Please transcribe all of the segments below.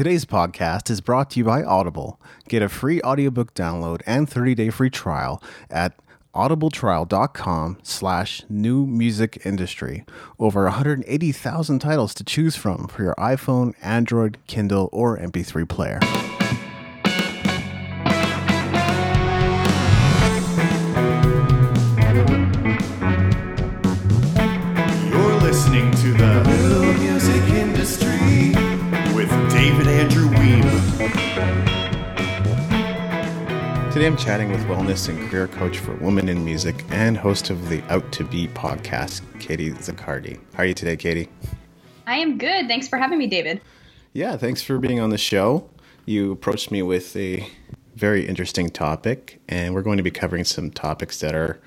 Today's podcast is brought to you by Audible. Get a free audiobook download and 30-day free trial at audibletrial.com slash new music industry. Over 180,000 titles to choose from for your iPhone, Android, Kindle, or MP3 player. Today I'm chatting with wellness and career coach for women in music and host of the Out to Be podcast, Katie Zaccardi. How are you today, Katie? I am good. Thanks for having me, David. Yeah, thanks for being on the show. You approached me with a very interesting topic, and we're going to be covering some topics that are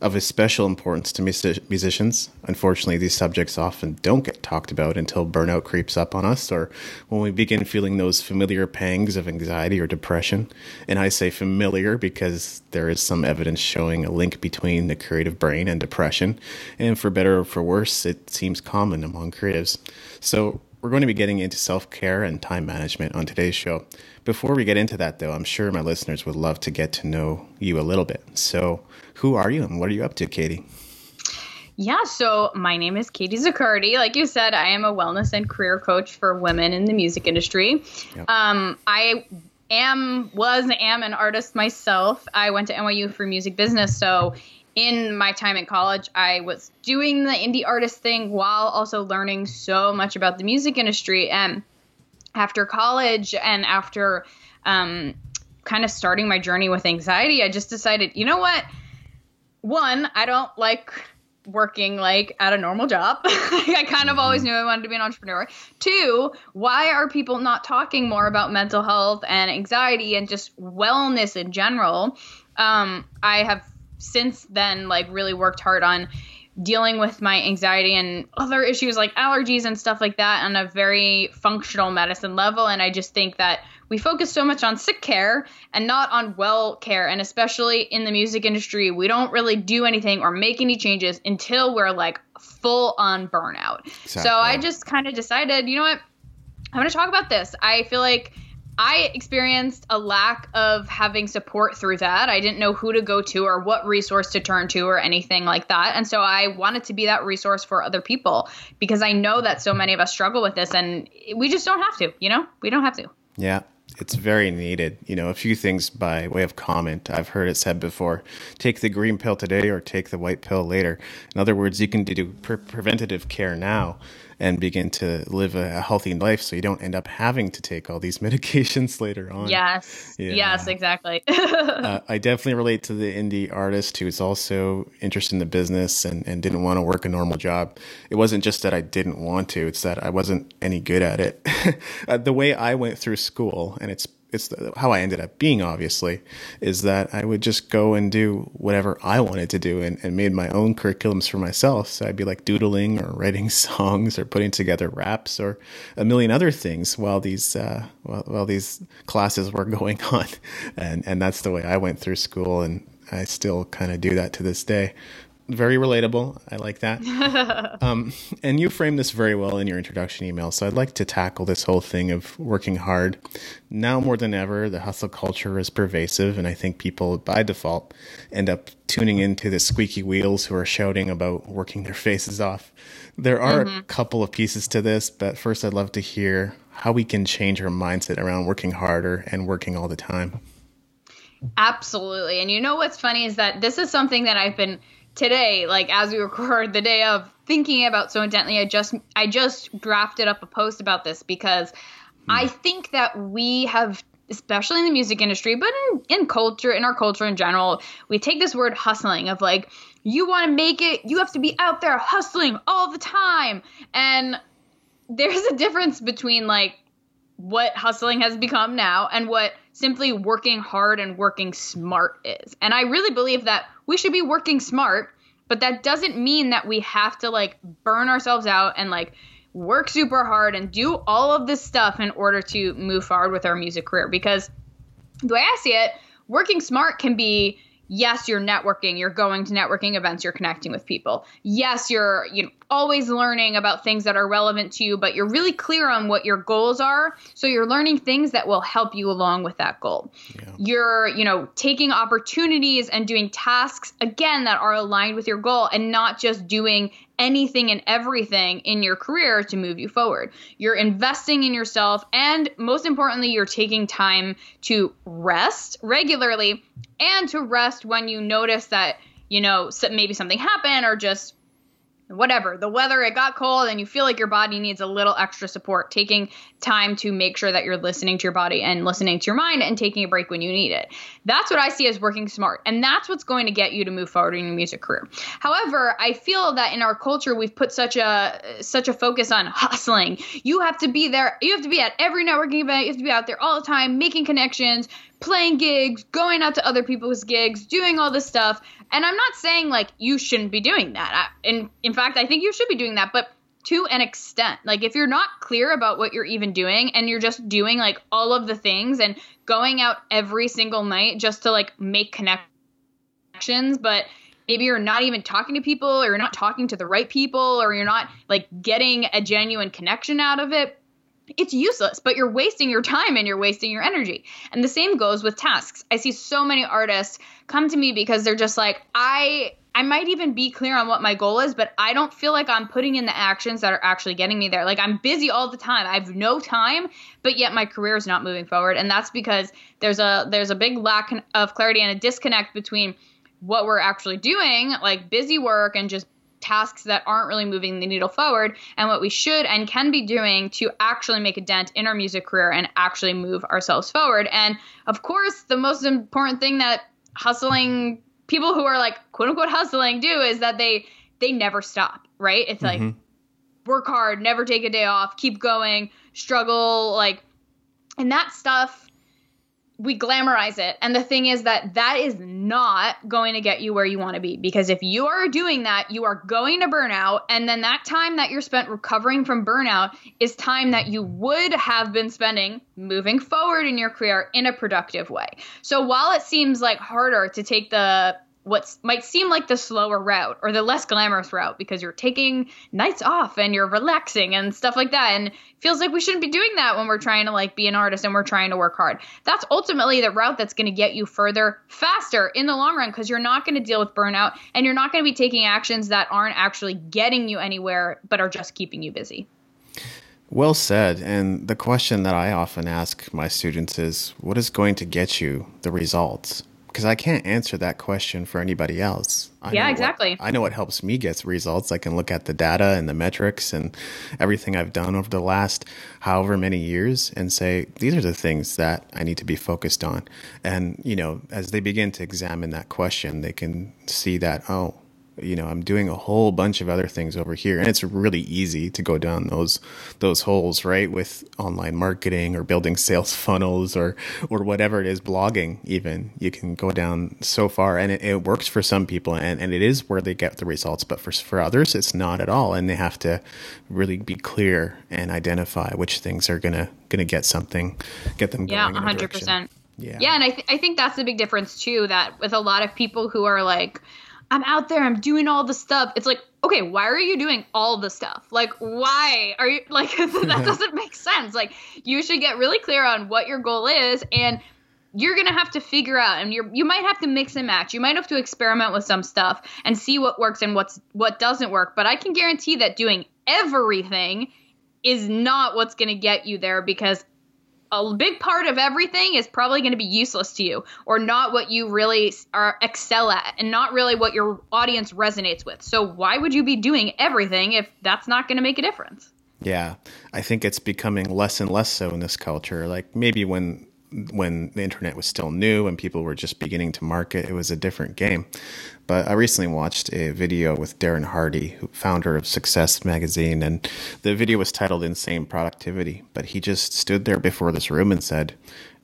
of especial importance to music- musicians. Unfortunately, these subjects often don't get talked about until burnout creeps up on us or when we begin feeling those familiar pangs of anxiety or depression. And I say familiar because there is some evidence showing a link between the creative brain and depression. And for better or for worse, it seems common among creatives. So, we're going to be getting into self care and time management on today's show. Before we get into that, though, I'm sure my listeners would love to get to know you a little bit. So, who are you and what are you up to, Katie? Yeah, so my name is Katie Zaccardi. Like you said, I am a wellness and career coach for women in the music industry. Yep. Um, I am, was, am an artist myself. I went to NYU for music business. So in my time in college, I was doing the indie artist thing while also learning so much about the music industry. And after college and after um, kind of starting my journey with anxiety, I just decided, you know what? One, I don't like working like at a normal job. I kind of always knew I wanted to be an entrepreneur. Two, why are people not talking more about mental health and anxiety and just wellness in general? Um, I have since then like really worked hard on dealing with my anxiety and other issues like allergies and stuff like that on a very functional medicine level. And i just think that we focus so much on sick care and not on well care. And especially in the music industry we don't really do anything or make any changes until we're like full on burnout. So i just kind of decided you know what? I'm going to talk about this. I feel like I experienced a lack of having support through that. I didn't know who to go to or what resource to turn to or anything like that. And so I wanted to be that resource for other people because I know that so many of us struggle with this and we just don't have to, you know? We don't have to. Yeah, it's very needed. You know, a few things by way of comment. I've heard it said before take the green pill today or take the white pill later. In other words, you can do pre- preventative care now and begin to live a, a healthy life so you don't end up having to take all these medications later on. Yes. Yeah. Yes, exactly. Uh, I definitely relate to the indie artist who's also interested in the business and, and didn't want to work a normal job. It wasn't just that I didn't want to, it's that I wasn't any good at it. uh, the way I went through school, and it's it's the, how I ended up being, obviously, is that I would just go and do whatever I wanted to do and, and made my own curriculums for myself. So I'd be like doodling or writing songs or putting together raps or a million other things while these uh, while, while these classes were going on. And, and that's the way I went through school. And I still kind of do that to this day. Very relatable. I like that. Um, and you framed this very well in your introduction email. So I'd like to tackle this whole thing of working hard. Now more than ever, the hustle culture is pervasive, and I think people by default end up tuning into the squeaky wheels who are shouting about working their faces off. There are a couple of pieces to this, but first I'd love to hear how we can change our mindset around working harder and working all the time. Absolutely. And you know what's funny is that this is something that I've been today, like as we record the day of thinking about so intently. I just I just drafted up a post about this because hmm. I think that we have especially in the music industry, but in, in culture, in our culture in general, we take this word hustling of like, you want to make it, you have to be out there hustling all the time. And there's a difference between like what hustling has become now and what simply working hard and working smart is. And I really believe that we should be working smart, but that doesn't mean that we have to like burn ourselves out and like work super hard and do all of this stuff in order to move forward with our music career. Because the way I see it, working smart can be yes you're networking you're going to networking events you're connecting with people. Yes you're you know always learning about things that are relevant to you but you're really clear on what your goals are. So you're learning things that will help you along with that goal. Yeah. you're you know taking opportunities and doing tasks again that are aligned with your goal and not just doing anything and everything in your career to move you forward. You're investing in yourself, and most importantly, you're taking time to rest regularly and to rest when you notice that, you know, maybe something happened or just whatever. The weather it got cold and you feel like your body needs a little extra support taking time to make sure that you're listening to your body and listening to your mind and taking a break when you need it. That's what i see as working smart and that's what's going to get you to move forward in your music career. However i feel that in our culture we've put such a such a focus on hustling. You have to be there. You have to be at every networking event. You have to be out there all the time making connections playing gigs, going out to other people's gigs, doing all this stuff. And I'm not saying like you shouldn't be doing that. I, in in fact, I think you should be doing that, but to an extent. Like if you're not clear about what you're even doing and you're just doing like all of the things and going out every single night just to like make connections, but maybe you're not even talking to people or you're not talking to the right people or you're not like getting a genuine connection out of it it's useless, but you're wasting your time and you're wasting your energy. And the same goes with tasks. I see so many artists come to me because they're just like, I I might even be clear on what my goal is, but I don't feel like I'm putting in the actions that are actually getting me there. Like I'm busy all the time. I have no time, but yet my career is not moving forward. And that's because there's a there's a big lack of clarity and a disconnect between what we're actually doing, like busy work and just tasks that aren't really moving the needle forward and what we should and can be doing to actually make a dent in our music career and actually move ourselves forward. And of course, the most important thing that hustling people who are like quote unquote hustling do is that they they never stop, right? It's mm-hmm. like work hard, never take a day off, keep going, struggle like and that stuff we glamorize it. And the thing is that that is not going to get you where you want to be because if you are doing that, you are going to burn out. And then that time that you're spent recovering from burnout is time that you would have been spending moving forward in your career in a productive way. So while it seems like harder to take the what might seem like the slower route or the less glamorous route because you're taking nights off and you're relaxing and stuff like that and feels like we shouldn't be doing that when we're trying to like be an artist and we're trying to work hard that's ultimately the route that's going to get you further faster in the long run because you're not going to deal with burnout and you're not going to be taking actions that aren't actually getting you anywhere but are just keeping you busy well said. And the question that I often ask my students is what is going to get you the results? Because I can't answer that question for anybody else. I yeah, exactly. What, I know what helps me get results. I can look at the data and the metrics and everything I've done over the last however many years and say, these are the things that I need to be focused on. And, you know, as they begin to examine that question, they can see that, oh, you know i'm doing a whole bunch of other things over here. And it's really easy to go down those those holes right with online marketing or building sales funnels or or whatever it is blogging even. You can go down so far and it, it works for some people and, and it is where they get the results. But for for others it's not at all. And they have to really be clear and identify which things are gonna gonna get something get them yeah, 100% yeah. Yeah and I, th- I think that's the big difference too that with a lot of people who are like I'm out there, I'm doing all the stuff. It's like, okay, why are you doing all the stuff? Like, why are you like that doesn't make sense. Like, you should get really clear on what your goal is and you're gonna have to figure out and you you might have to mix and match. You might have to experiment with some stuff and see what works and what's what doesn't work. But I can guarantee that doing everything is not what's gonna get you there because a big part of everything is probably going to be useless to you or not what you really are excel at and not really what your audience resonates with. So why would you be doing everything if that's not going to make a difference? Yeah, I think it's becoming less and less so in this culture. Like maybe when when the internet was still new and people were just beginning to market, it was a different game. But I recently watched a video with Darren Hardy, founder of Success Magazine, and the video was titled Insane Productivity. But he just stood there before this room and said,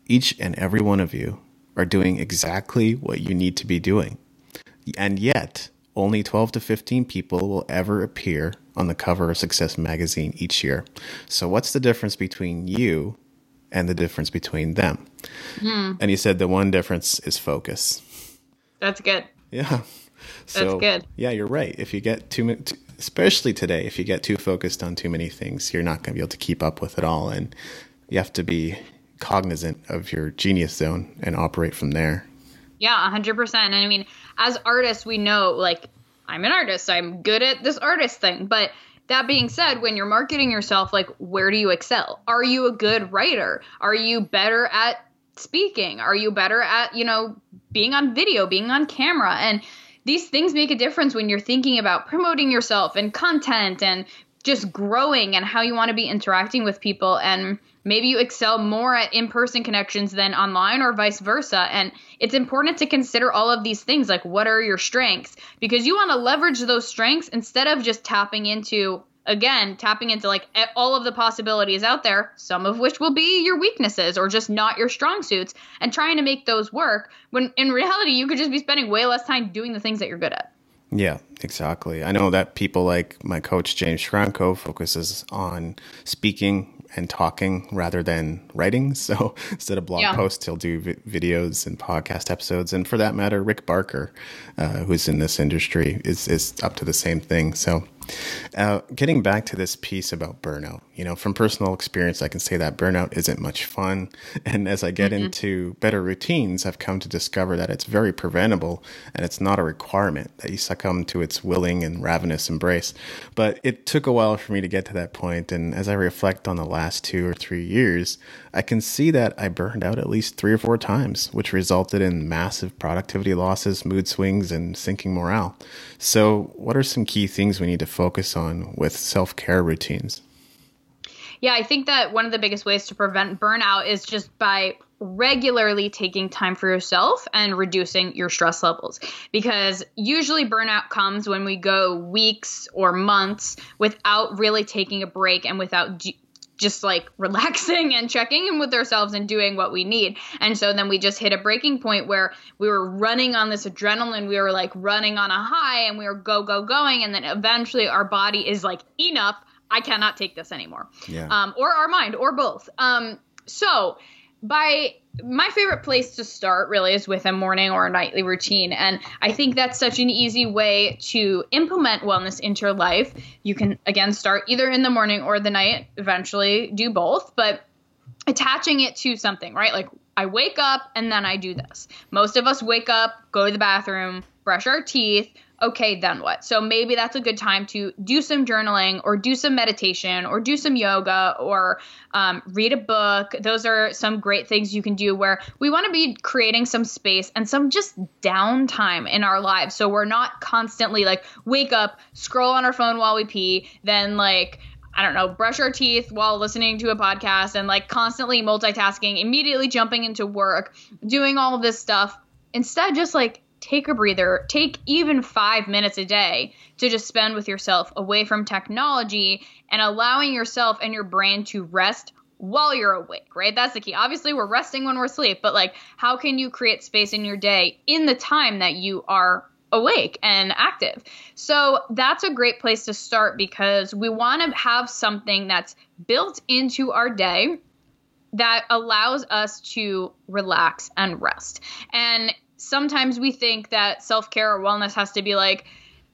Each and every one of you are doing exactly what you need to be doing. And yet, only 12 to 15 people will ever appear on the cover of Success Magazine each year. So, what's the difference between you and the difference between them. Mm. And he said the one difference is focus. That's good. Yeah. So, good. Yeah, you're right. If you get too many, especially today, if you get too focused on too many things, you're not going to be able to keep up with it all. And you have to be cognizant of your genius zone and operate from there. Yeah, 100%. And I mean, as artists, we know like I'm an artist, I'm good at this artist thing. But that being said, when you're marketing yourself, like where do you excel? Are you a good writer? Are you better at speaking? Are you better at, you know, being on video, being on camera? And these things make a difference when you're thinking about promoting yourself and content and just growing and how you want to be interacting with people and maybe you excel more at in-person connections than online or vice versa and it's important to consider all of these things like what are your strengths because you want to leverage those strengths instead of just tapping into again tapping into like all of the possibilities out there some of which will be your weaknesses or just not your strong suits and trying to make those work when in reality you could just be spending way less time doing the things that you're good at yeah, exactly. I know that people like my coach James Franco focuses on speaking and talking rather than writing. So instead of blog yeah. posts, he'll do vi- videos and podcast episodes. And for that matter, Rick Barker, uh, who's in this industry, is is up to the same thing. So uh, getting back to this piece about burnout, you know, from personal experience, I can say that burnout isn't much fun. And as I get mm-hmm. into better routines, I've come to discover that it's very preventable and it's not a requirement that you succumb to its willing and ravenous embrace. But it took a while for me to get to that point. And as I reflect on the last two or three years, I can see that I burned out at least three or four times, which resulted in massive productivity losses, mood swings, and sinking morale. So, what are some key things we need to focus on with self care routines? Yeah, I think that one of the biggest ways to prevent burnout is just by regularly taking time for yourself and reducing your stress levels. Because usually burnout comes when we go weeks or months without really taking a break and without just like relaxing and checking in with ourselves and doing what we need. And so then we just hit a breaking point where we were running on this adrenaline. We were like running on a high and we were go, go, going. And then eventually our body is like, enough. I cannot take this anymore. Yeah. Um, or our mind, or both. Um, so by my favorite place to start really is with a morning or a nightly routine. And I think that's such an easy way to implement wellness into your life. You can, again, start either in the morning or the night, eventually do both, but attaching it to something, right? Like I wake up and then I do this. Most of us wake up, go to the bathroom, brush our teeth, okay, then what? So maybe that's a good time to do some journaling or do some meditation or do some yoga or um, read a book. Those are some great things you can do where we want to be creating some space and some just downtime in our lives. So we're not constantly like wake up, scroll on our phone while we pee, then like, I don't know, brush our teeth while listening to a podcast and like constantly multitasking, immediately jumping into work, doing all this stuff. Instead, just like take a breather, take even five minutes a day to just spend with yourself away from technology and allowing yourself and your brain to rest while you're awake, right? That's the key. Obviously, we're resting when we're asleep, but like, how can you create space in your day in the time that you are awake and active? So, that's a great place to start because we want to have something that's built into our day that allows us to relax and rest. And sometimes we think that self care or wellness has to be like,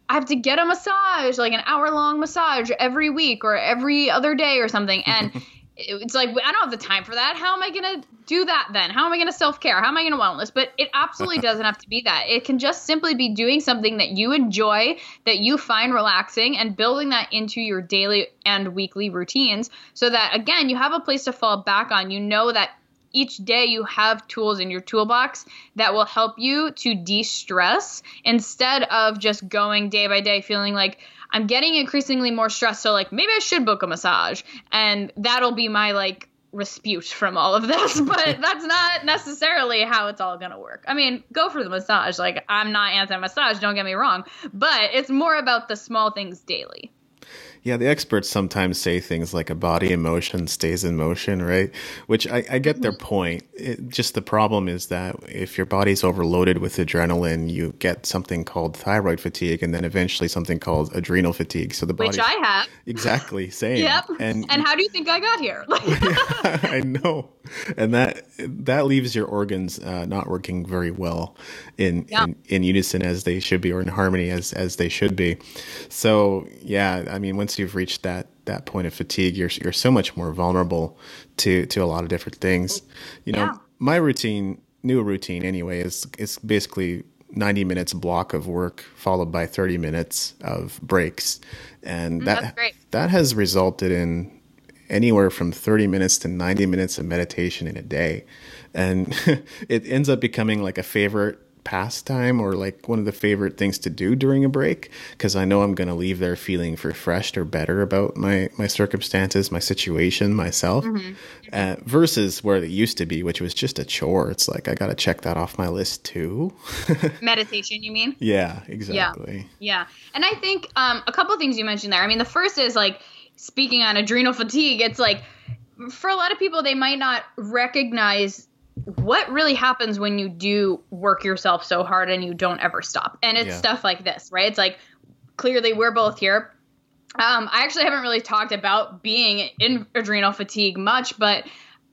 I have to get a massage, like an hour long massage every week or every other day or something. And it's like, I don't have the time for that. How am I going to do that then? How am I going to self care? How am I going to wellness? But it absolutely doesn't have to be that. It can just simply be doing something that you enjoy, that you find relaxing, and building that into your daily and weekly routines so that, again, you have a place to fall back on. You know that each day you have tools in your toolbox that will help you to de-stress instead of just going day by day feeling like I'm getting increasingly more stressed so like maybe I should book a massage and that'll be my like respite from all of this but that's not necessarily how it's all going to work. I mean, go for the massage like I'm not anti-massage, don't get me wrong, but it's more about the small things daily. Yeah, the experts sometimes say things like a body in motion stays in motion, right? Which I, I get their mm-hmm. point. It, just the problem is that if your body's overloaded with adrenaline, you get something called thyroid fatigue, and then eventually something called adrenal fatigue. So the body, which I have, exactly same. yep. And and how do you think I got here? I know. and that that leaves your organs uh, not working very well in, yeah. in, in unison as they should be or in harmony as as they should be so yeah i mean once you've reached that that point of fatigue you're you're so much more vulnerable to to a lot of different things. You know yeah. my routine new routine anyway is is basically 90 minutes block of work followed by 30 minutes of breaks. And mm, that that has resulted in anywhere from 30 minutes to 90 minutes of meditation in a day. And it ends up becoming like a favorite pastime or like one of the favorite things to do during a break because I know I'm going to leave there feeling refreshed or better about my my circumstances, my situation, myself, mm-hmm. uh, versus where it used to be, which was just a chore. It's like I got to check that off my list too. Meditation, you mean? Yeah, exactly. Yeah, yeah. and I think um, a couple things you mentioned there. I mean, the first is like speaking on adrenal fatigue. It's like for a lot of people, they might not recognize what really happens when you do work yourself so hard and you don't ever stop. And it's yeah. stuff like this, right? It's like clearly we're both here. Um, I actually haven't really talked about being in adrenal fatigue much, but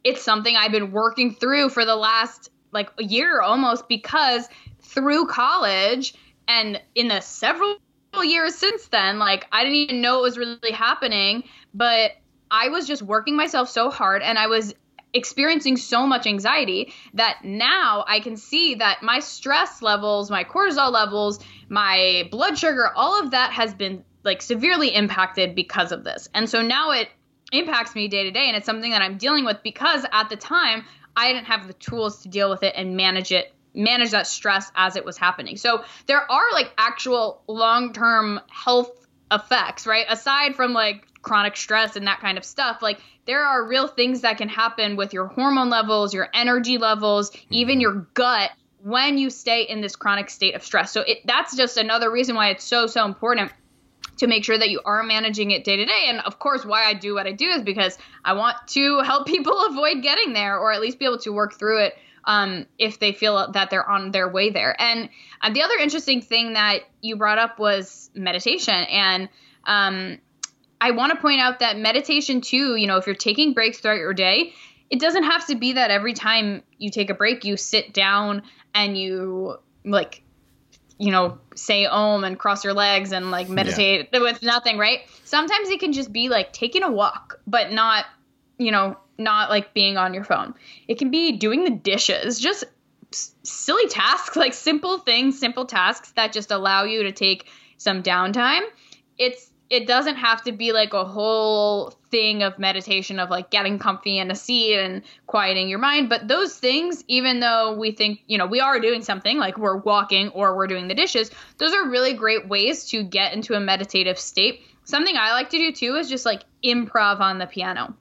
it's something I've been working through for the last like a year almost because through college and in the several years since then, like I didn't even know it was really happening, but I was just working myself so hard and I was experiencing so much anxiety that now I can see that my stress levels, my cortisol levels, my blood sugar, all of that has been like severely impacted because of this. And so now it impacts me day to day and it's something that I'm dealing with because at the time I didn't have the tools to deal with it and manage it manage that stress as it was happening. So there are like actual long-term health effects, right? Aside from like chronic stress and that kind of stuff, like there are real things that can happen with your hormone levels, your energy levels, even mm-hmm. your gut when you stay in this chronic state of stress. So it, that's just another reason why it's so so important to make sure that you are managing it day to day. And of course, why I do what I do is because I want to help people avoid getting there or at least be able to work through it um, if they feel that they're on their way there. And uh, the other interesting thing that you brought up was meditation. And um, I want to point out that meditation, too, you know, if you're taking breaks throughout your day, it doesn't have to be that every time you take a break, you sit down and you like you know, say om and cross your legs and like meditate yeah. with nothing, right? Sometimes it can just be like taking a walk, but not, you know, not like being on your phone. It can be doing the dishes, just silly tasks, like simple things, simple tasks that just allow you to take some downtime. It's it doesn't have to be like a whole thing of meditation of like getting comfy in a seat and quieting your mind but those things even though we think you know we are doing something like we're walking or we're doing the dishes those are really great ways to get into a meditative state something i like to do too is just like improv on the piano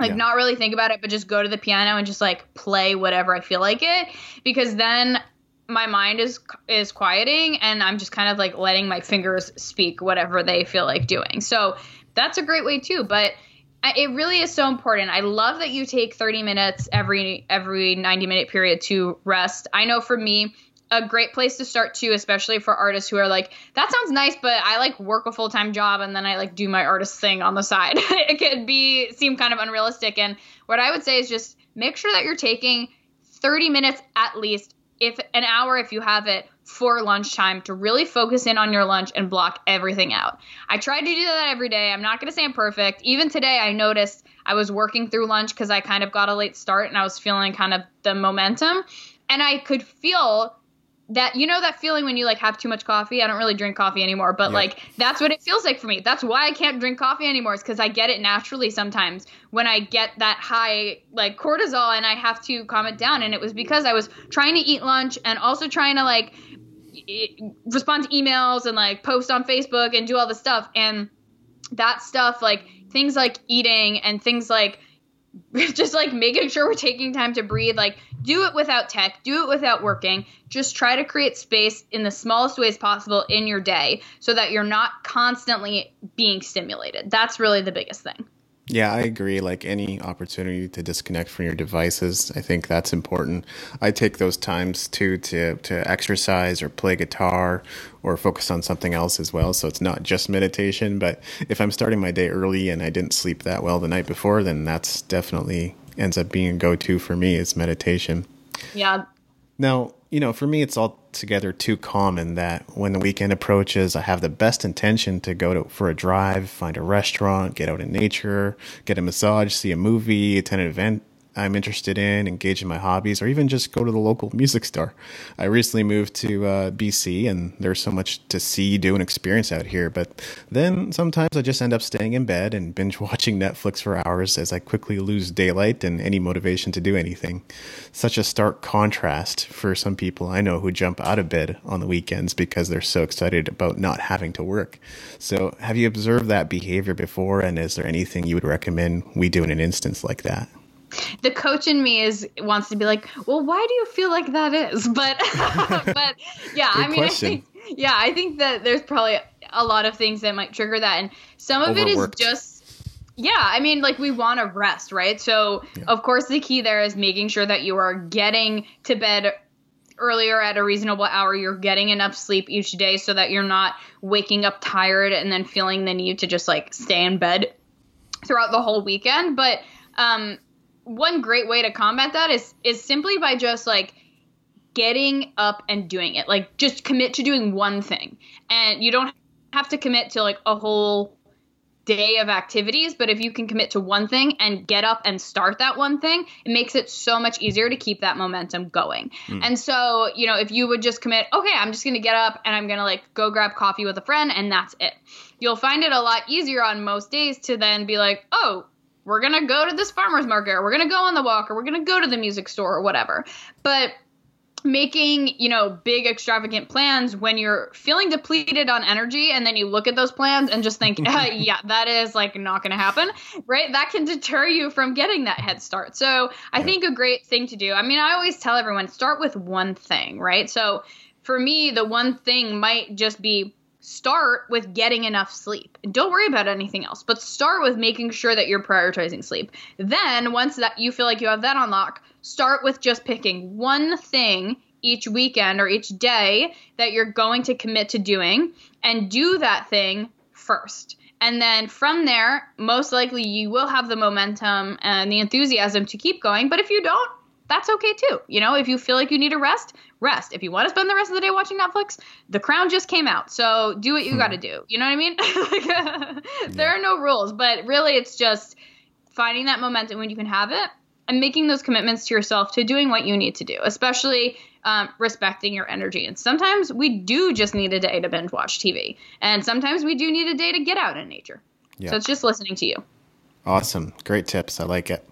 like yeah. not really think about it but just go to the piano and just like play whatever i feel like it because then my mind is is quieting and i'm just kind of like letting my fingers speak whatever they feel like doing so that's a great way too but it really is so important i love that you take 30 minutes every every 90 minute period to rest i know for me a great place to start too, especially for artists who are like, that sounds nice, but I like work a full time job and then I like do my artist thing on the side. it could be seem kind of unrealistic. And what I would say is just make sure that you're taking 30 minutes at least, if an hour if you have it, for lunchtime to really focus in on your lunch and block everything out. I try to do that every day. I'm not going to say I'm perfect. Even today, I noticed I was working through lunch because I kind of got a late start and I was feeling kind of the momentum. And I could feel that you know that feeling when you like have too much coffee? I don't really drink coffee anymore but like that's what it feels like for me. That's why i can't drink coffee anymore is because i get it naturally sometimes. When i get that high like cortisol and i have to calm it down and it was because i was trying to eat lunch and also trying to like respond to emails and like post on facebook and do all the stuff. And that stuff like things like eating and things like just like making sure we're taking time to breathe like do it without tech do it without working. Just try to create space in the smallest ways possible in your day so that you're not constantly being stimulated. That's really the biggest thing yeah, I agree. Like any opportunity to disconnect from your devices, I think that's important. I take those times too to to exercise or play guitar or focus on something else as well. So it's not just meditation, but if I'm starting my day early and I didn't sleep that well the night before, then that's definitely ends up being a go-to for me is meditation. Yeah. Now, you know, for me, it's altogether too common that when the weekend approaches, I have the best intention to go to, for a drive, find a restaurant, get out in nature, get a massage, see a movie, attend an event I'm interested in, engage in my hobbies, or even just go to the local music store. I recently moved to uh, BC, and there's so much to see, do, and experience out here. But then sometimes I just end up staying in bed and binge watching Netflix for hours as I quickly lose daylight and any motivation to do anything. Such a stark contrast for some people I know who jump out of bed on the weekends because they're so excited about not having to work. So, have you observed that behavior before, and is there anything you would recommend we do in an instance like that? The coach in me is wants to be like, well, why do you feel like that is? But but yeah, I mean, question. I think yeah, I think that there's probably a lot of things that might trigger that, and some of Overworked. it is just. Yeah, I mean, like we want to rest, right? So, yeah. of course, the key there is making sure that you are getting to bed earlier at a reasonable hour. You're getting enough sleep each day so that you're not waking up tired and then feeling the need to just like stay in bed throughout the whole weekend. But um, one great way to combat that is is simply by just like getting up and doing it. Like just commit to doing one thing. And you don't have to commit to like a whole day of activities, but if you can commit to one thing and get up and start that one thing, it makes it so much easier to keep that momentum going. Mm. And so, you know, if you would just commit, okay, I'm just going to get up and I'm going to like go grab coffee with a friend and that's it. You'll find it a lot easier on most days to then be like, "Oh, we're gonna go to this farmer's market or we're gonna go on the walk or we're gonna go to the music store or whatever. But making you know big extravagant plans when you're feeling depleted on energy and then you look at those plans and just think uh, yeah that is like not going to happen right? That can deter you from getting that head start. So i think a great thing to do i mean i always tell everyone start with one thing right? So for me the one thing might just be start with getting enough sleep. Don't worry about anything else, but start with making sure that you're prioritizing sleep. Then, once that you feel like you have that on lock, start with just picking one thing each weekend or each day that you're going to commit to doing and do that thing first. And then from there, most likely you will have the momentum and the enthusiasm to keep going. But if you don't, that's okay too. You know, if you feel like you need a rest, rest. If you want to spend the rest of the day watching Netflix, The Crown just came out. So do what you hmm. got to do. You know what I mean? like, there are no rules, but really it's just finding that momentum when you can have it and making those commitments to yourself to doing what you need to do, especially um, respecting your energy. And sometimes we do just need a day to binge watch TV, and sometimes we do need a day to get out in nature. Yeah. So it's just listening to you. Awesome. Great tips. I like it.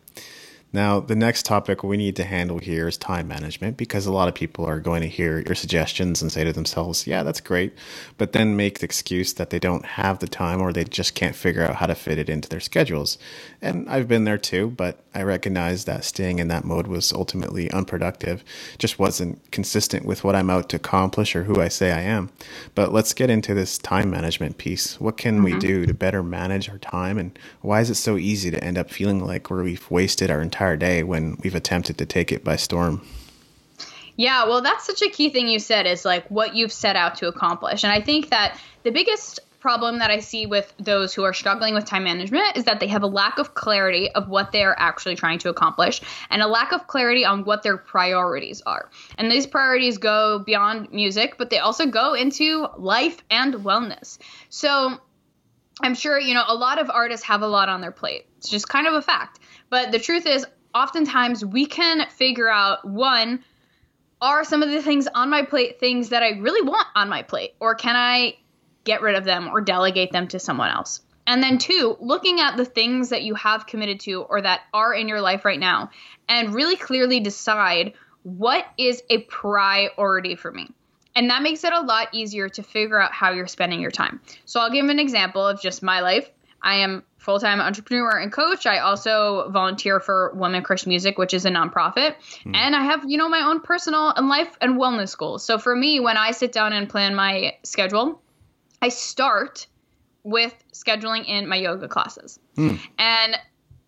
Now, the next topic we need to handle here is time management because a lot of people are going to hear your suggestions and say to themselves, yeah, that's great, but then make the excuse that they don't have the time or they just can't figure out how to fit it into their schedules. And I've been there too, but I recognize that staying in that mode was ultimately unproductive, just wasn't consistent with what I'm out to accomplish or who I say I am. But let's get into this time management piece. What can mm-hmm. we do to better manage our time and why is it so easy to end up feeling like we've wasted our entire entire day when we've attempted to take it by storm. Yeah, well, that's such a key thing you said is like what you've set out to accomplish. And I think that the biggest problem that I see with those who are struggling with time management is that they have a lack of clarity of what they are actually trying to accomplish and a lack of clarity on what their priorities are. And these priorities go beyond music, but they also go into life and wellness. So I'm sure, you know, a lot of artists have a lot on their plate. It's just kind of a fact. But the truth is, oftentimes we can figure out one, are some of the things on my plate things that I really want on my plate? Or can I get rid of them or delegate them to someone else? And then, two, looking at the things that you have committed to or that are in your life right now and really clearly decide what is a priority for me. And that makes it a lot easier to figure out how you're spending your time. So, I'll give an example of just my life. I am full time entrepreneur and coach. I also volunteer for Women Crush Music, which is a nonprofit. Mm. And I have, you know, my own personal and life and wellness goals. So for me, when I sit down and plan my schedule, I start with scheduling in my yoga classes. Mm. And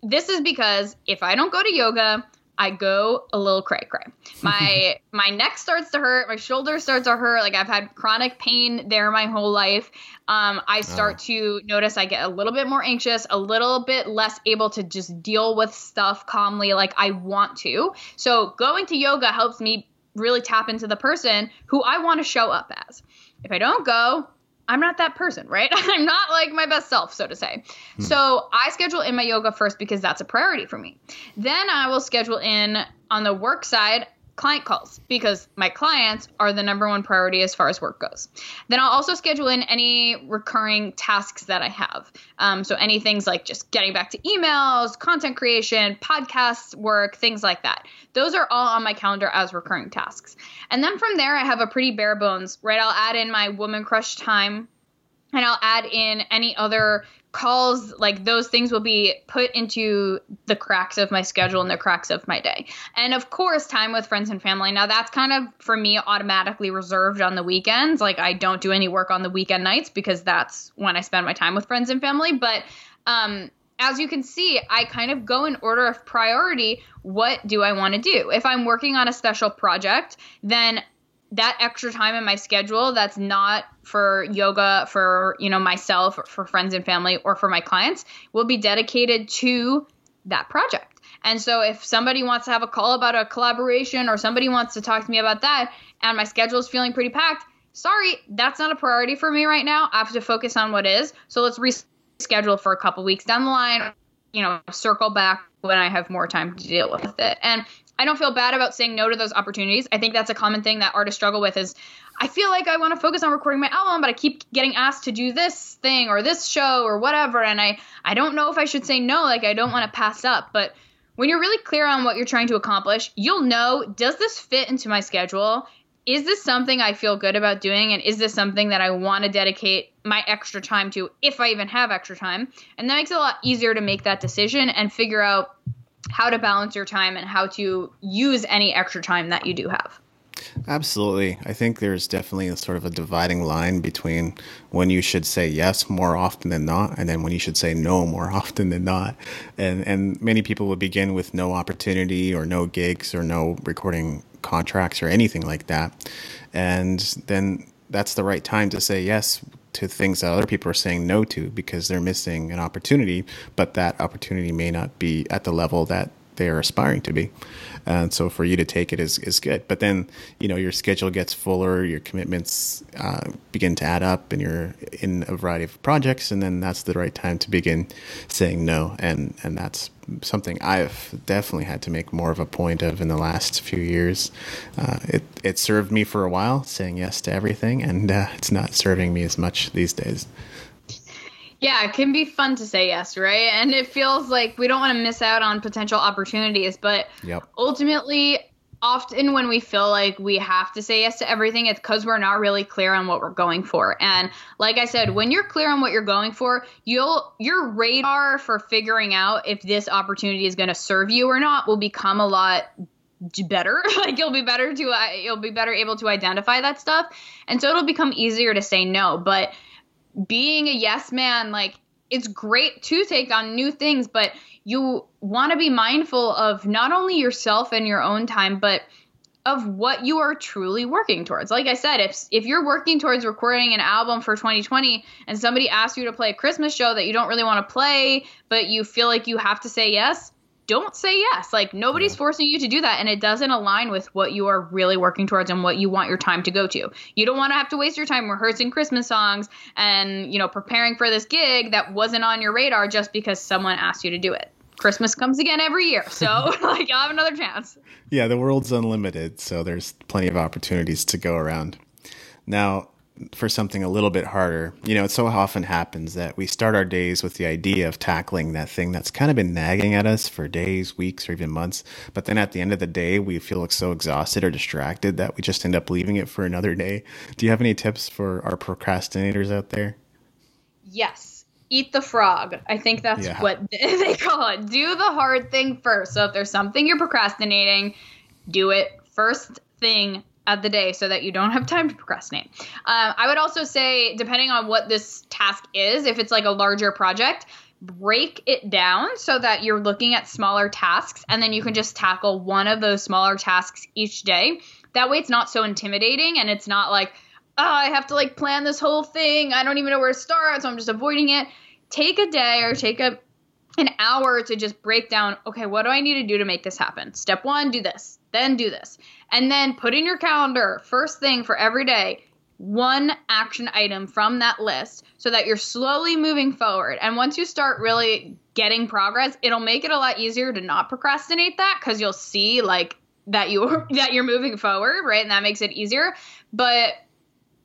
this is because if I don't go to yoga, I go a little cray cray. My my neck starts to hurt, my shoulder starts to hurt. Like I've had chronic pain there my whole life. Um, I start oh. to notice I get a little bit more anxious, a little bit less able to just deal with stuff calmly like I want to. So going to yoga helps me really tap into the person who I want to show up as. If I don't go, I'm not that person, right? I'm not like my best self, so to say. Hmm. So I schedule in my yoga first because that's a priority for me. Then I will schedule in on the work side client calls because my clients are the number one priority as far as work goes. Then I'll also schedule in any recurring tasks that I have. Um, so any things like just getting back to emails, content creation, podcasts, work, things like that. Those are all on my calendar as recurring tasks. And then from there, I have a pretty bare bones, right? I'll add in my Women Crush time and I'll add in any other calls like those things will be put into the cracks of my schedule and the cracks of my day and of course time with friends and family now that's kind of for me automatically reserved on the weekends like i don't do any work on the weekend nights because that's when i spend my time with friends and family but um as you can see, I kind of go in order of priority. What do I want to do? If I'm working on a special project, then that extra time in my schedule that's not for yoga for you know myself for friends and family or for my clients will be dedicated to that project. And so if somebody wants to have a call about a collaboration or somebody wants to talk to me about that and my schedule is feeling pretty packed sorry that's not a priority for me right now. I have to focus on what is. So let's reschedule for a couple weeks down the line you know circle back when i have more time to deal with it. And I don't feel bad about saying no to those opportunities. I think that's a common thing that artists struggle with is I feel like I want to focus on recording my album, but I keep getting asked to do this thing or this show or whatever and I I don't know if I should say no, like I don't want to pass up, but when you're really clear on what you're trying to accomplish, you'll know does this fit into my schedule? Is this something I feel good about doing and is this something that I want to dedicate my extra time to if I even have extra time? And that makes it a lot easier to make that decision and figure out how to balance your time and how to use any extra time that you do have. Absolutely. I think there's definitely a sort of a dividing line between when you should say yes more often than not, and then when you should say no more often than not. And and many people would begin with no opportunity or no gigs or no recording contracts or anything like that. And then that's the right time to say yes to things that other people are saying no to because they're missing an opportunity, but that opportunity may not be at the level that they're aspiring to be. And so for you to take it is, is good. But then, you know, your schedule gets fuller, your commitments uh, begin to add up, and you're in a variety of projects. And then that's the right time to begin saying no. And, and that's something I've definitely had to make more of a point of in the last few years. Uh, it, it served me for a while, saying yes to everything, and uh, it's not serving me as much these days. Yeah, it can be fun to say yes, right? And it feels like we don't want to miss out on potential opportunities, but yep. ultimately, often when we feel like we have to say yes to everything, it's because we're not really clear on what we're going for. And like I said, when you're clear on what you're going for, you'll your radar for figuring out if this opportunity is going to serve you or not will become a lot better like you'll be better to uh, you'll be better able to identify that stuff and so it'll become easier to say no but being a yes man, like it's great to take on new things, but you want to be mindful of not only yourself and your own time, but of what you are truly working towards. Like I said, if if you're working towards recording an album for 2020 and somebody asks you to play a Christmas show that you don't really want to play, but you feel like you have to say yes, don't say yes. Like nobody's yeah. forcing you to do that and it doesn't align with what you are really working towards and what you want your time to go to. You don't want to have to waste your time rehearsing Christmas songs and, you know, preparing for this gig that wasn't on your radar just because someone asked you to do it. Christmas comes again every year, so like you'll have another chance. Yeah, the world's unlimited, so there's plenty of opportunities to go around. Now, for something a little bit harder. You know, it so often happens that we start our days with the idea of tackling that thing that's kind of been nagging at us for days, weeks, or even months. But then at the end of the day, we feel like so exhausted or distracted that we just end up leaving it for another day. Do you have any tips for our procrastinators out there? Yes. Eat the frog. I think that's yeah. what they call it. Do the hard thing first. So if there's something you're procrastinating, do it first thing of the day so that you don't have time to procrastinate. Um, I would also say, depending on what this task is, if it's like a larger project, break it down so that you're looking at smaller tasks and then you can just tackle one of those smaller tasks each day. That way it's not so intimidating and it's not like, oh, I have to like plan this whole thing. I don't even know where to start, so I'm just avoiding it. Take a day or take a an hour to just break down, okay, what do I need to do to make this happen? Step 1, do this. Then do this. And then put in your calendar first thing for every day one action item from that list so that you're slowly moving forward. And once you start really getting progress, it'll make it a lot easier to not procrastinate that cuz you'll see like that you're that you're moving forward, right? And that makes it easier. But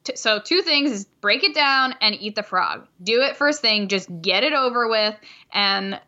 t- so two things is break it down and eat the frog. Do it first thing, just get it over with and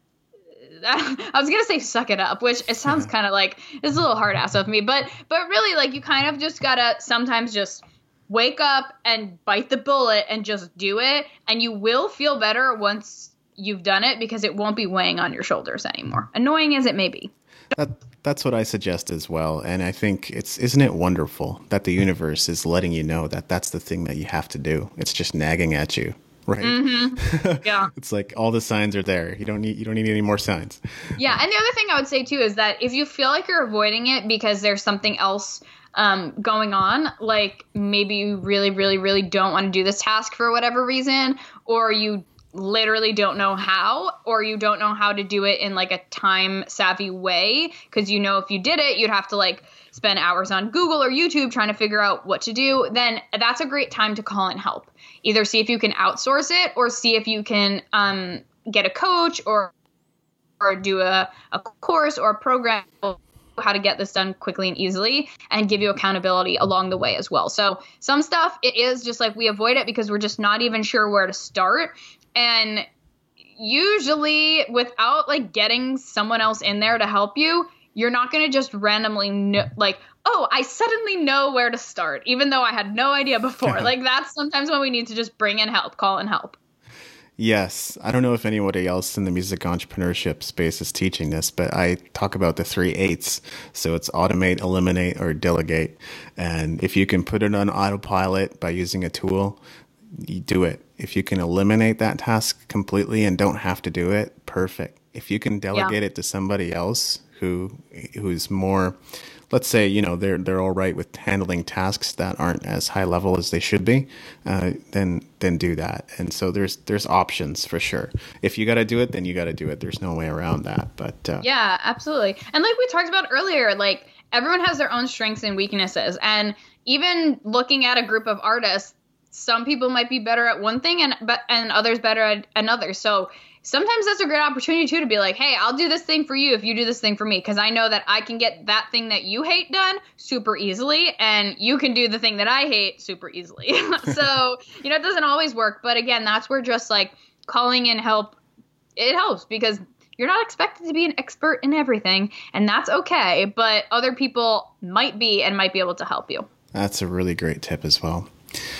I was gonna say suck it up, which it sounds kind of like it's a little hard ass of me, but but really like you kind of just gotta sometimes just wake up and bite the bullet and just do it, and you will feel better once you've done it because it won't be weighing on your shoulders anymore. Annoying as it may be. That, that's what I suggest as well, and I think it's isn't it wonderful that the universe is letting you know that that's the thing that you have to do. It's just nagging at you right? Mm-hmm. Yeah. it's like all the signs are there. You don't need you don't need any more signs. Yeah, and the other thing I would say too is that if you feel like you're avoiding it because there's something else um, going on, like maybe you really, really, really don't want to do this task for whatever reason, or you literally don't know how or you don't know how to do it in like a time savvy way. Because you know if you did it you'd have to like spend hours on Google or YouTube trying to figure out what to do then that's a great time to call in help. Either see if you can outsource it or see if you can um, get a coach or or do a, a course or a program how to get this done quickly and easily and give you accountability along the way as well. So some stuff it is just like we avoid it because we're just not even sure where to start and usually without like getting someone else in there to help you, you're not going to just randomly know, like, oh, I suddenly know where to start, even though I had no idea before. like, that's sometimes when we need to just bring in help, call in help. Yes. I don't know if anybody else in the music entrepreneurship space is teaching this, but I talk about the three eights. So it's automate, eliminate, or delegate. And if you can put it on autopilot by using a tool, you do it. If you can eliminate that task completely and don't have to do it, perfect. If you can delegate yeah. it to somebody else who who's more let's say you know they're they're all right with handling tasks that aren't as high level as they should be, uh, then then do that. And so there's there's options for sure. If you got to do it, then you got to do it. There's no way around that. But uh, yeah, absolutely. And like we talked about earlier, like everyone has their own strengths and weaknesses, and even looking at a group of artists some people might be better at one thing and but and others better at another. So sometimes that's a great opportunity too to be like, hey, I'll do this thing for you if you do this thing for me because I know that I can get that thing that you hate done super easily and you can do the thing that I hate super easily. so, you know, it doesn't always work, but again, that's where just like calling in help it helps because you're not expected to be an expert in everything and that's okay, but other people might be and might be able to help you. That's a really great tip as well.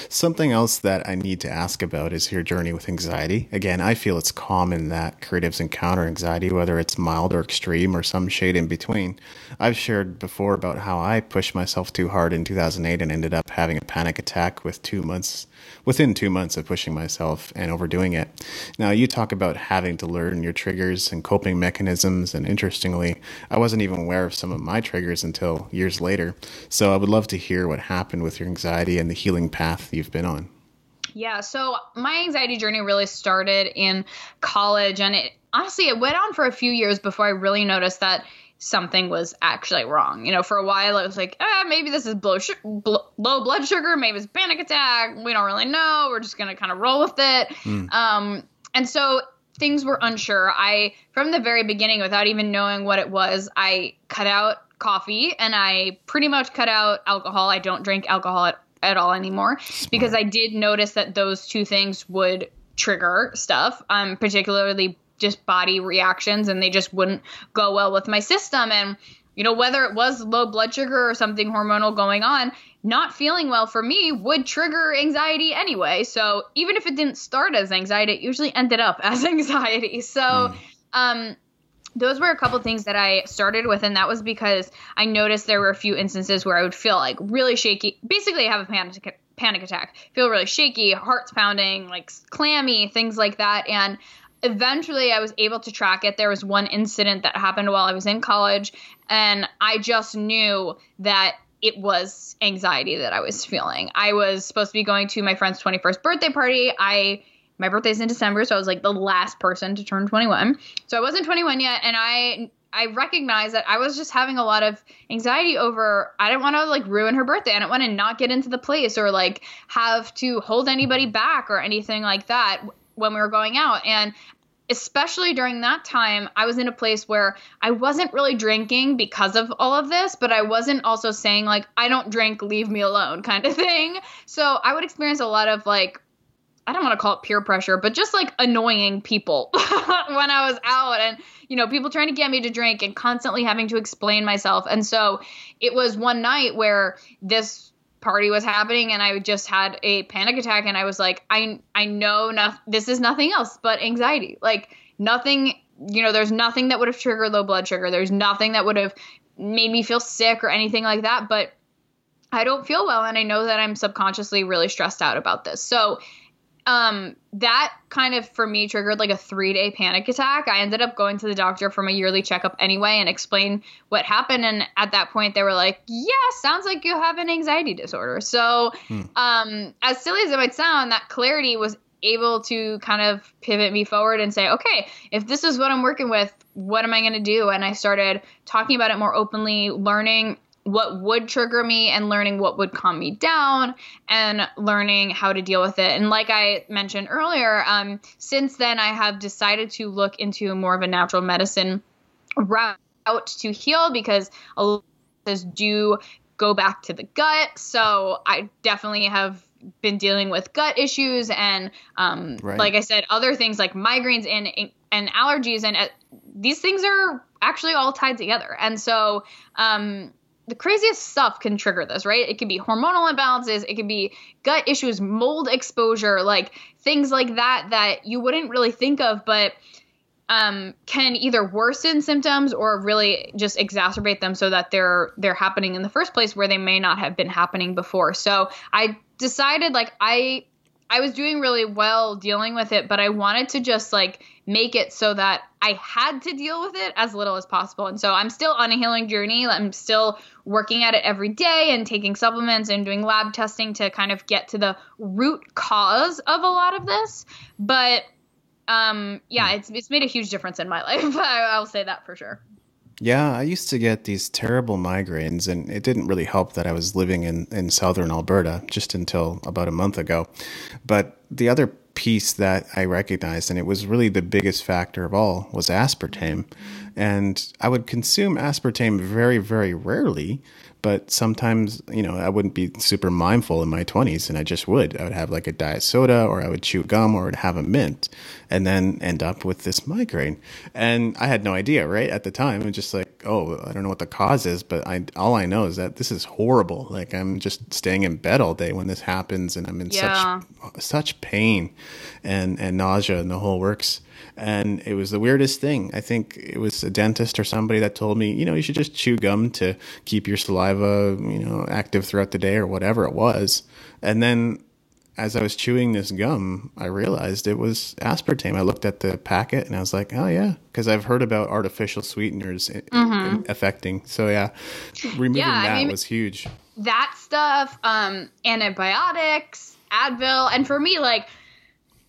Something else that I need to ask about is your journey with anxiety. Again, I feel it's common that creatives encounter anxiety, whether it's mild or extreme or some shade in between. I've shared before about how I pushed myself too hard in 2008 and ended up having a panic attack with two months within two months of pushing myself and overdoing it. Now, you talk about having to learn your triggers and coping mechanisms, and interestingly, I wasn't even aware of some of my triggers until years later. So I would love to hear what happened with your anxiety and the healing path you've been on. Yeah, so my anxiety journey really started in college, and it honestly it went on for a few years before I really noticed that something was actually wrong. You know, for a while it was like, ah, maybe this is blow sh- bl- low blood sugar, maybe it's panic attack. We don't really know. We're just gonna kind of roll with it. Mm. Um, and so things were unsure. I, from the very beginning, without even knowing what it was, I cut out coffee and I pretty much cut out alcohol. I don't drink alcohol at, at all anymore Smart. because I did notice that those two things would trigger stuff, um, particularly just body reactions and they just wouldn't go well with my system and you know whether it was low blood sugar or something hormonal going on not feeling well for me would trigger anxiety anyway so even if it didn't start as anxiety it usually ended up as anxiety so mm. um those were a couple things that I started with, and that was because I noticed there were a few instances where I would feel like really shaky. Basically, I have a panic panic attack, feel really shaky, heart's pounding, like clammy, things like that. And eventually I was able to track it. There was one incident that happened while I was in college, and I just knew that it was anxiety that I was feeling. I was supposed to be going to my friend's 21st birthday party. I my birthday's in December, so I was like the last person to turn 21. So I wasn't 21 yet, and I I recognized that I was just having a lot of anxiety over I didn't want to like ruin her birthday. I didn't want to not get into the place or like have to hold anybody back or anything like that when we were going out. And especially during that time, I was in a place where I wasn't really drinking because of all of this, but I wasn't also saying, like, I don't drink, leave me alone kind of thing. So I would experience a lot of like, I don't want to call it peer pressure, but just like annoying people when I was out and, you know, people trying to get me to drink and constantly having to explain myself. And so it was one night where this party was happening and I just had a panic attack and I was like I I know no, this is nothing else but anxiety. Like nothing, you know, there's nothing that would have triggered low blood sugar. There's nothing that would have made me feel sick or anything like that, but I don't feel well and I know that I'm subconsciously really stressed out about this. So um that kind of for me triggered like a three day panic attack. I ended up going to the doctor for my yearly checkup anyway and explain what happened and at that point they were like yeah sounds like you have an anxiety disorder. So hmm. um as silly as it might sound that clarity was able to kind of pivot me forward and say okay if this is what i'm working with what am i going to do? And i started talking about it more openly learning what would trigger me and learning what would calm me down and learning how to deal with it. And like I mentioned earlier, um, since then I have decided to look into more of a natural medicine route to heal because a lot of this do go back to the gut. So I definitely have been dealing with gut issues and um, right. like I said, other things like migraines and and allergies and uh, these things are actually all tied together. And so um, the craziest stuff can trigger this, right? It could be hormonal imbalances, it could be gut issues, mold exposure, like things like that that you wouldn't really think of, but um, can either worsen symptoms or really just exacerbate them so that they're they're happening in the first place where they may not have been happening before. So I decided like I I was doing really well dealing with it, but I wanted to just like make it so that I had to deal with it as little as possible. And so I'm still on a healing journey. I'm still working at it every day and taking supplements and doing lab testing to kind of get to the root cause of a lot of this. But um, yeah, it's it's made a huge difference in my life. I, I'll say that for sure. Yeah, I used to get these terrible migraines, and it didn't really help that I was living in, in southern Alberta just until about a month ago. But the other piece that I recognized, and it was really the biggest factor of all, was aspartame. Mm-hmm. And I would consume aspartame very, very rarely, but sometimes, you know, I wouldn't be super mindful in my 20s, and I just would. I would have like a diet soda, or I would chew gum, or I'd have a mint, and then end up with this migraine. And I had no idea, right? At the time, I'm just like, oh, I don't know what the cause is, but I all I know is that this is horrible. Like I'm just staying in bed all day when this happens, and I'm in yeah. such such pain and and nausea and the whole works and it was the weirdest thing. I think it was a dentist or somebody that told me, you know, you should just chew gum to keep your saliva, you know, active throughout the day or whatever it was. And then as I was chewing this gum, I realized it was aspartame. I looked at the packet and I was like, oh, yeah, because I've heard about artificial sweeteners mm-hmm. affecting. So, yeah, removing yeah, that I mean, was huge. That stuff, um, antibiotics, Advil. And for me, like,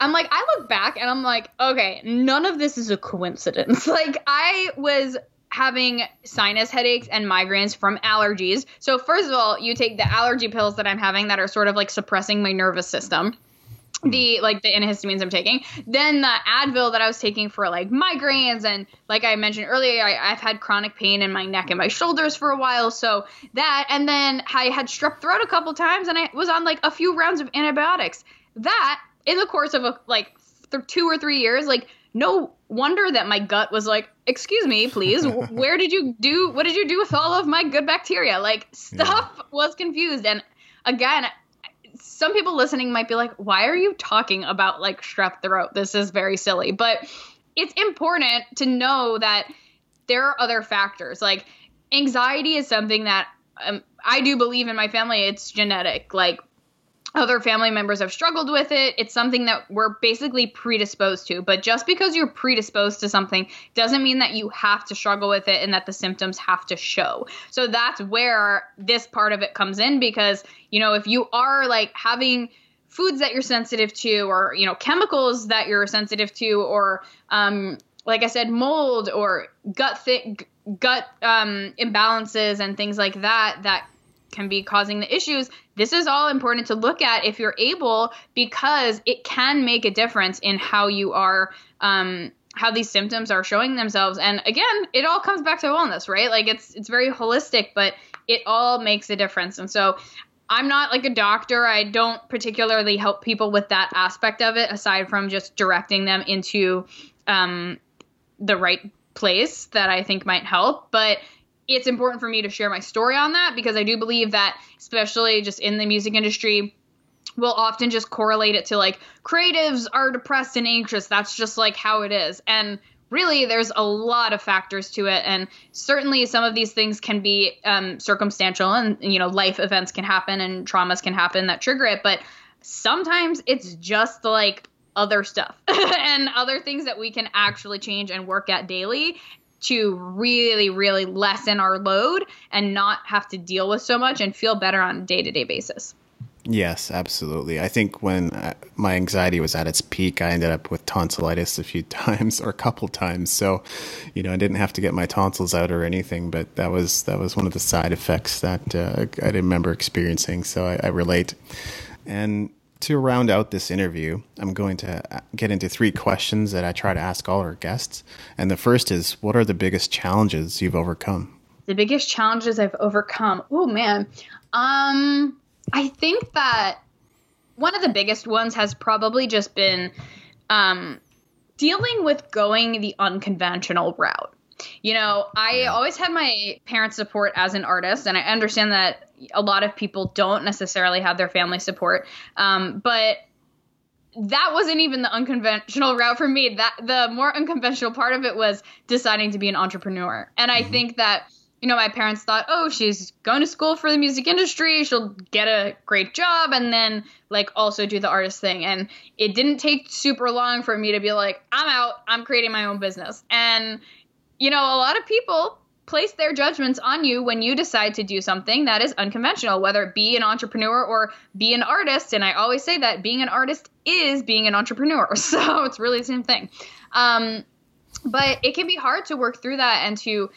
I'm like, I look back and I'm like, okay, none of this is a coincidence. Like, I was having sinus headaches and migraines from allergies. So, first of all, you take the allergy pills that I'm having that are sort of like suppressing my nervous system. The like the antihistamines I'm taking, then the Advil that I was taking for like migraines, and like I mentioned earlier, I, I've had chronic pain in my neck and my shoulders for a while. So that, and then I had strep throat a couple times, and I was on like a few rounds of antibiotics. That in the course of a, like th- two or three years, like no wonder that my gut was like, "Excuse me, please, where did you do? What did you do with all of my good bacteria?" Like stuff yeah. was confused, and again, some people listening might be like, "Why are you talking about like strep throat? This is very silly." But it's important to know that there are other factors. Like anxiety is something that um, I do believe in my family. It's genetic. Like other family members have struggled with it. It's something that we're basically predisposed to. But just because you're predisposed to something doesn't mean that you have to struggle with it and that the symptoms have to show. So that's where this part of it comes in because, you know, if you are like having foods that you're sensitive to or, you know, chemicals that you're sensitive to or, um, like I said, mold or gut thick gut um, imbalances and things like that that can be causing the issues. This is all important to look at if you're able, because it can make a difference in how you are, um, how these symptoms are showing themselves. And again, it all comes back to wellness, right? Like it's it's very holistic, but it all makes a difference. And so I'm not like a doctor. I don't particularly help people with that aspect of it, aside from just directing them into um, the right place that I think might help. But it's important for me to share my story on that because I do believe that, especially just in the music industry, we'll often just correlate it to like creatives are depressed and anxious. That's just like how it is. And really, there's a lot of factors to it. And certainly, some of these things can be um, circumstantial and, you know, life events can happen and traumas can happen that trigger it. But sometimes it's just like other stuff and other things that we can actually change and work at daily to really, really lessen our load and not have to deal with so much and feel better on a day to day basis. Yes, absolutely. I think when uh, my anxiety was at its peak, I ended up with tonsillitis a few times or a couple times. So, you know, I didn't have to get my tonsils out or anything, but that was that was one of the side effects that uh, I remember experiencing. So I, I relate. And to round out this interview, I'm going to uh, get into three questions that I try to ask all our guests. And the first is What are the biggest challenges you've overcome? The biggest challenges I've overcome. Oh, man. Um, I think that one of the biggest ones has probably just been um, dealing with going the unconventional route. You know, I yeah. always had my parents' support as an artist, and I understand that a lot of people don't necessarily have their family support. Um, but that wasn't even the unconventional route for me. That the more unconventional part of it was deciding to be an entrepreneur. And I mm-hmm. think that you know my parents thought, "Oh, she's going to school for the music industry. She'll get a great job and then like also do the artist thing." And it didn't take super long for me to be like, "I'm out. I'm creating my own business." And you know, a lot of people place their judgments on you when you decide to do something that is unconventional, whether it be an entrepreneur or be an artist. And I always say that being an artist is being an entrepreneur. So it's really the same thing. Um, but it can be hard to work through that and to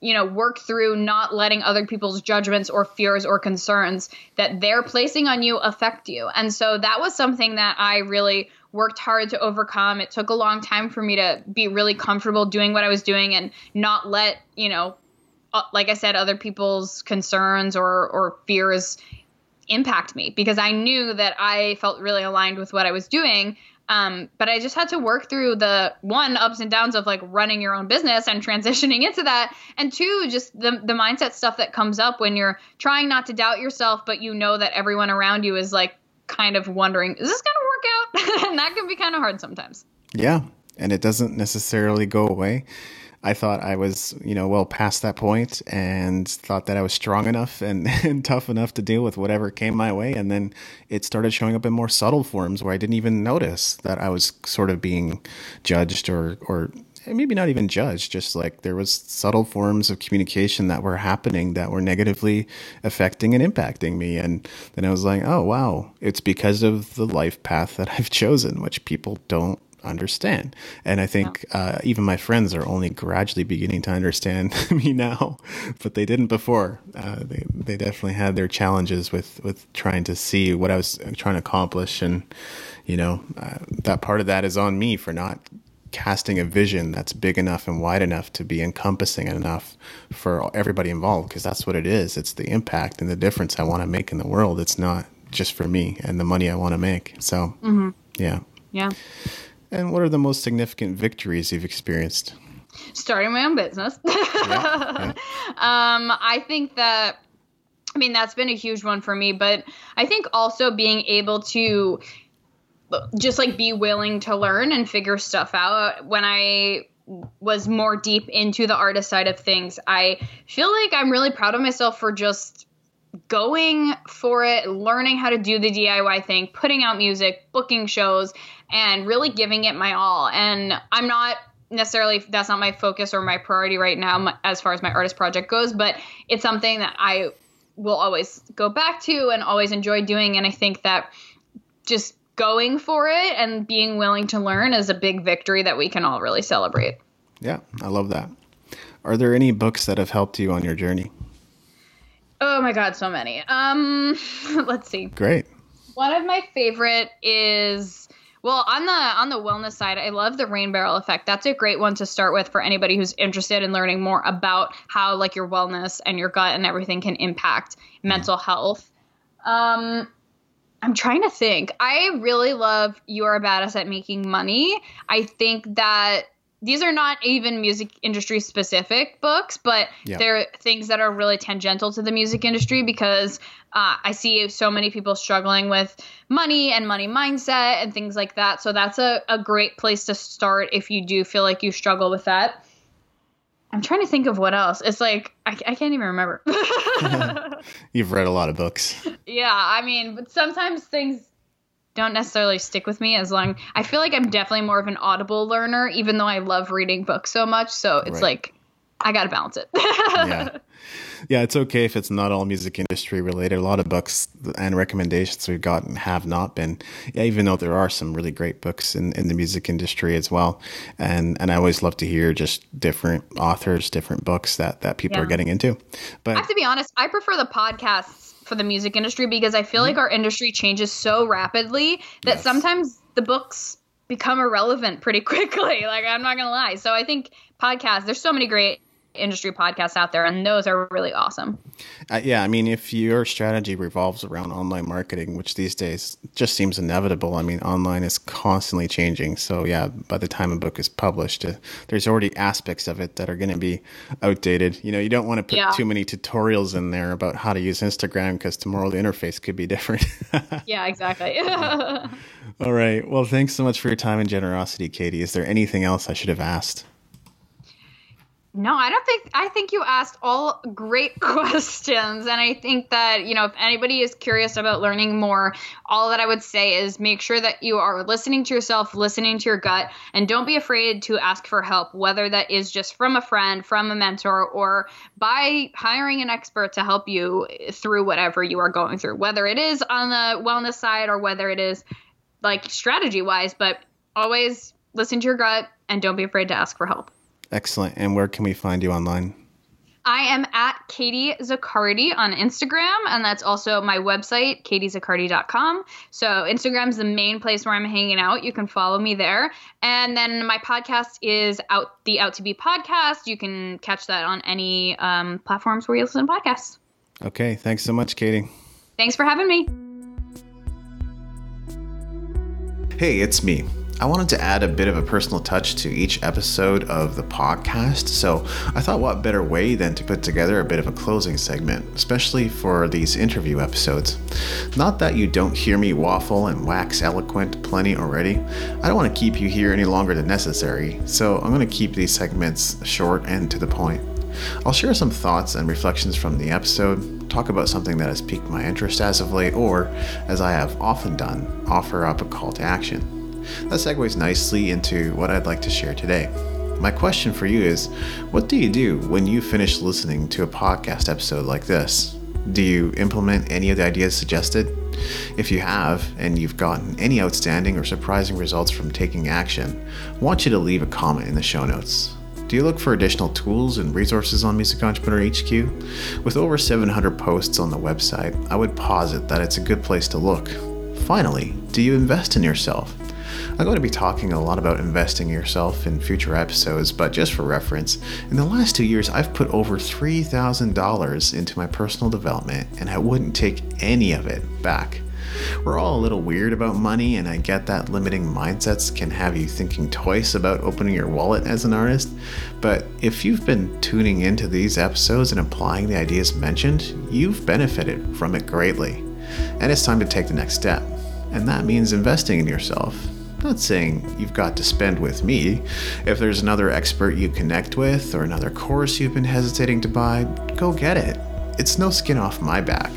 you know work through not letting other people's judgments or fears or concerns that they're placing on you affect you and so that was something that i really worked hard to overcome. It took a long time for me to be really comfortable doing what I was doing and not let, you know, uh, like I said, other people's concerns or, or fears impact me because I knew that I felt really aligned with what I was doing. Um, but I just had to work through the one ups and downs of like running your own business and transitioning into that, and two, just the the mindset stuff that comes up when you're trying not to doubt yourself, but you know that everyone around you is like kind of wondering, is this gonna work out? and that can be kind of hard sometimes. Yeah. And it doesn't necessarily go away. I thought I was, you know, well past that point and thought that I was strong enough and, and, tough enough to deal with whatever came my way. And then it started showing up in more subtle forms where I didn't even notice that I was sort of being judged or, or maybe not even judge just like there was subtle forms of communication that were happening that were negatively affecting and impacting me. And then I was like, oh, wow, it's because of the life path that I've chosen, which people don't understand. And I think uh, even my friends are only gradually beginning to understand me now, but they didn't before. Uh, they they definitely had their challenges with with trying to see what I was trying to accomplish, and you know uh, that part of that is on me for not casting a vision that's big enough and wide enough to be encompassing enough for everybody involved because that's what it is. It's the impact and the difference i want to make in the world. It's not just for me and the money i want to make. So mm-hmm. yeah. Yeah. And what are the most significant victories you've experienced? Starting my own business. Yeah, yeah. um i think that I mean, that's been a huge one for me, but I think also being able to just like be willing to learn and figure stuff out. When I was more deep into the artist side of things, I feel like I'm really proud of myself for just going for it, learning how to do the DIY thing, putting out music, booking shows, and really giving it my all. And I'm not necessarily that's not my focus or my priority right now as far as my artist project goes, but it's something that I will always go back to and always enjoy doing. And I think that just going for it and being willing to learn is a big victory that we can all really celebrate. Yeah, I love that. Are there any books that have helped you on your journey? Oh my god, so many. Um let's see. Great. One of my favorite is well, on the on the wellness side, I love the rain barrel effect. That's a great one to start with for anybody who's interested in learning more about how like your wellness and your gut and everything can impact mental health. Um I'm trying to think. I really love You're a Badass at Making Money. I think that these are not even music industry specific books, but yeah. they're things that are really tangential to the music industry because uh, I see so many people struggling with money and money mindset and things like that. So that's a, a great place to start if you do feel like you struggle with that. I'm trying to think of what else. It's like I, I can't even remember. You've read a lot of books. Yeah, I mean, but sometimes things don't necessarily stick with me as long I feel like I'm definitely more of an audible learner even though I love reading books so much so it's right. like I got to balance it. yeah. Yeah, it's okay if it's not all music industry related. A lot of books and recommendations we've gotten have not been. Yeah, even though there are some really great books in, in the music industry as well. And and I always love to hear just different authors, different books that that people yeah. are getting into. But I have to be honest, I prefer the podcasts for the music industry because I feel mm-hmm. like our industry changes so rapidly that yes. sometimes the books become irrelevant pretty quickly. Like I'm not gonna lie. So I think podcasts. There's so many great industry podcasts out there, and those are really awesome. Uh, yeah, I mean, if your strategy revolves around online marketing, which these days just seems inevitable, I mean, online is constantly changing. So, yeah, by the time a book is published, uh, there's already aspects of it that are going to be outdated. You know, you don't want to put yeah. too many tutorials in there about how to use Instagram because tomorrow the interface could be different. yeah, exactly. All right. Well, thanks so much for your time and generosity, Katie. Is there anything else I should have asked? No, I don't think I think you asked all great questions and I think that, you know, if anybody is curious about learning more, all that I would say is make sure that you are listening to yourself, listening to your gut and don't be afraid to ask for help, whether that is just from a friend, from a mentor or by hiring an expert to help you through whatever you are going through, whether it is on the wellness side or whether it is like strategy wise, but always listen to your gut and don't be afraid to ask for help. Excellent. And where can we find you online? I am at Katie Zaccardi on Instagram, and that's also my website, katiezaccardi.com. So Instagram is the main place where I'm hanging out. You can follow me there. And then my podcast is out the Out to Be podcast. You can catch that on any um, platforms where you listen to podcasts. Okay. Thanks so much, Katie. Thanks for having me. Hey, it's me. I wanted to add a bit of a personal touch to each episode of the podcast, so I thought what better way than to put together a bit of a closing segment, especially for these interview episodes. Not that you don't hear me waffle and wax eloquent plenty already, I don't want to keep you here any longer than necessary, so I'm going to keep these segments short and to the point. I'll share some thoughts and reflections from the episode, talk about something that has piqued my interest as of late, or, as I have often done, offer up a call to action. That segues nicely into what I'd like to share today. My question for you is what do you do when you finish listening to a podcast episode like this? Do you implement any of the ideas suggested? If you have, and you've gotten any outstanding or surprising results from taking action, I want you to leave a comment in the show notes. Do you look for additional tools and resources on Music Entrepreneur HQ? With over 700 posts on the website, I would posit that it's a good place to look. Finally, do you invest in yourself? I'm going to be talking a lot about investing in yourself in future episodes, but just for reference, in the last two years, I've put over $3,000 into my personal development, and I wouldn't take any of it back. We're all a little weird about money, and I get that limiting mindsets can have you thinking twice about opening your wallet as an artist. But if you've been tuning into these episodes and applying the ideas mentioned, you've benefited from it greatly. And it's time to take the next step. And that means investing in yourself. Not saying you've got to spend with me. If there's another expert you connect with or another course you've been hesitating to buy, go get it. it's no skin off my back.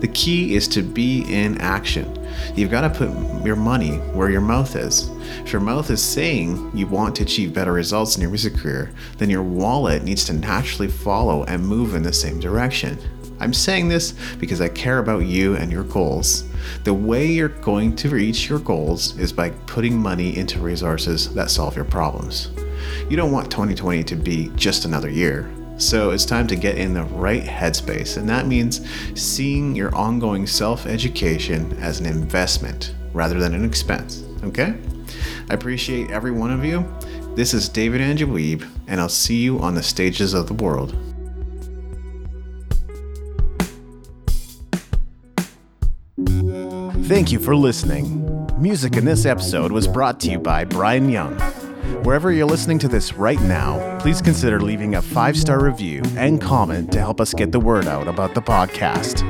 The key is to be in action. You've got to put your money where your mouth is. If your mouth is saying you want to achieve better results in your music career, then your wallet needs to naturally follow and move in the same direction. I'm saying this because I care about you and your goals. The way you're going to reach your goals is by putting money into resources that solve your problems. You don't want 2020 to be just another year. So it's time to get in the right headspace, and that means seeing your ongoing self education as an investment rather than an expense. Okay? I appreciate every one of you. This is David Andrew Wiebe, and I'll see you on the stages of the world. Thank you for listening. Music in this episode was brought to you by Brian Young. Wherever you're listening to this right now, please consider leaving a five star review and comment to help us get the word out about the podcast.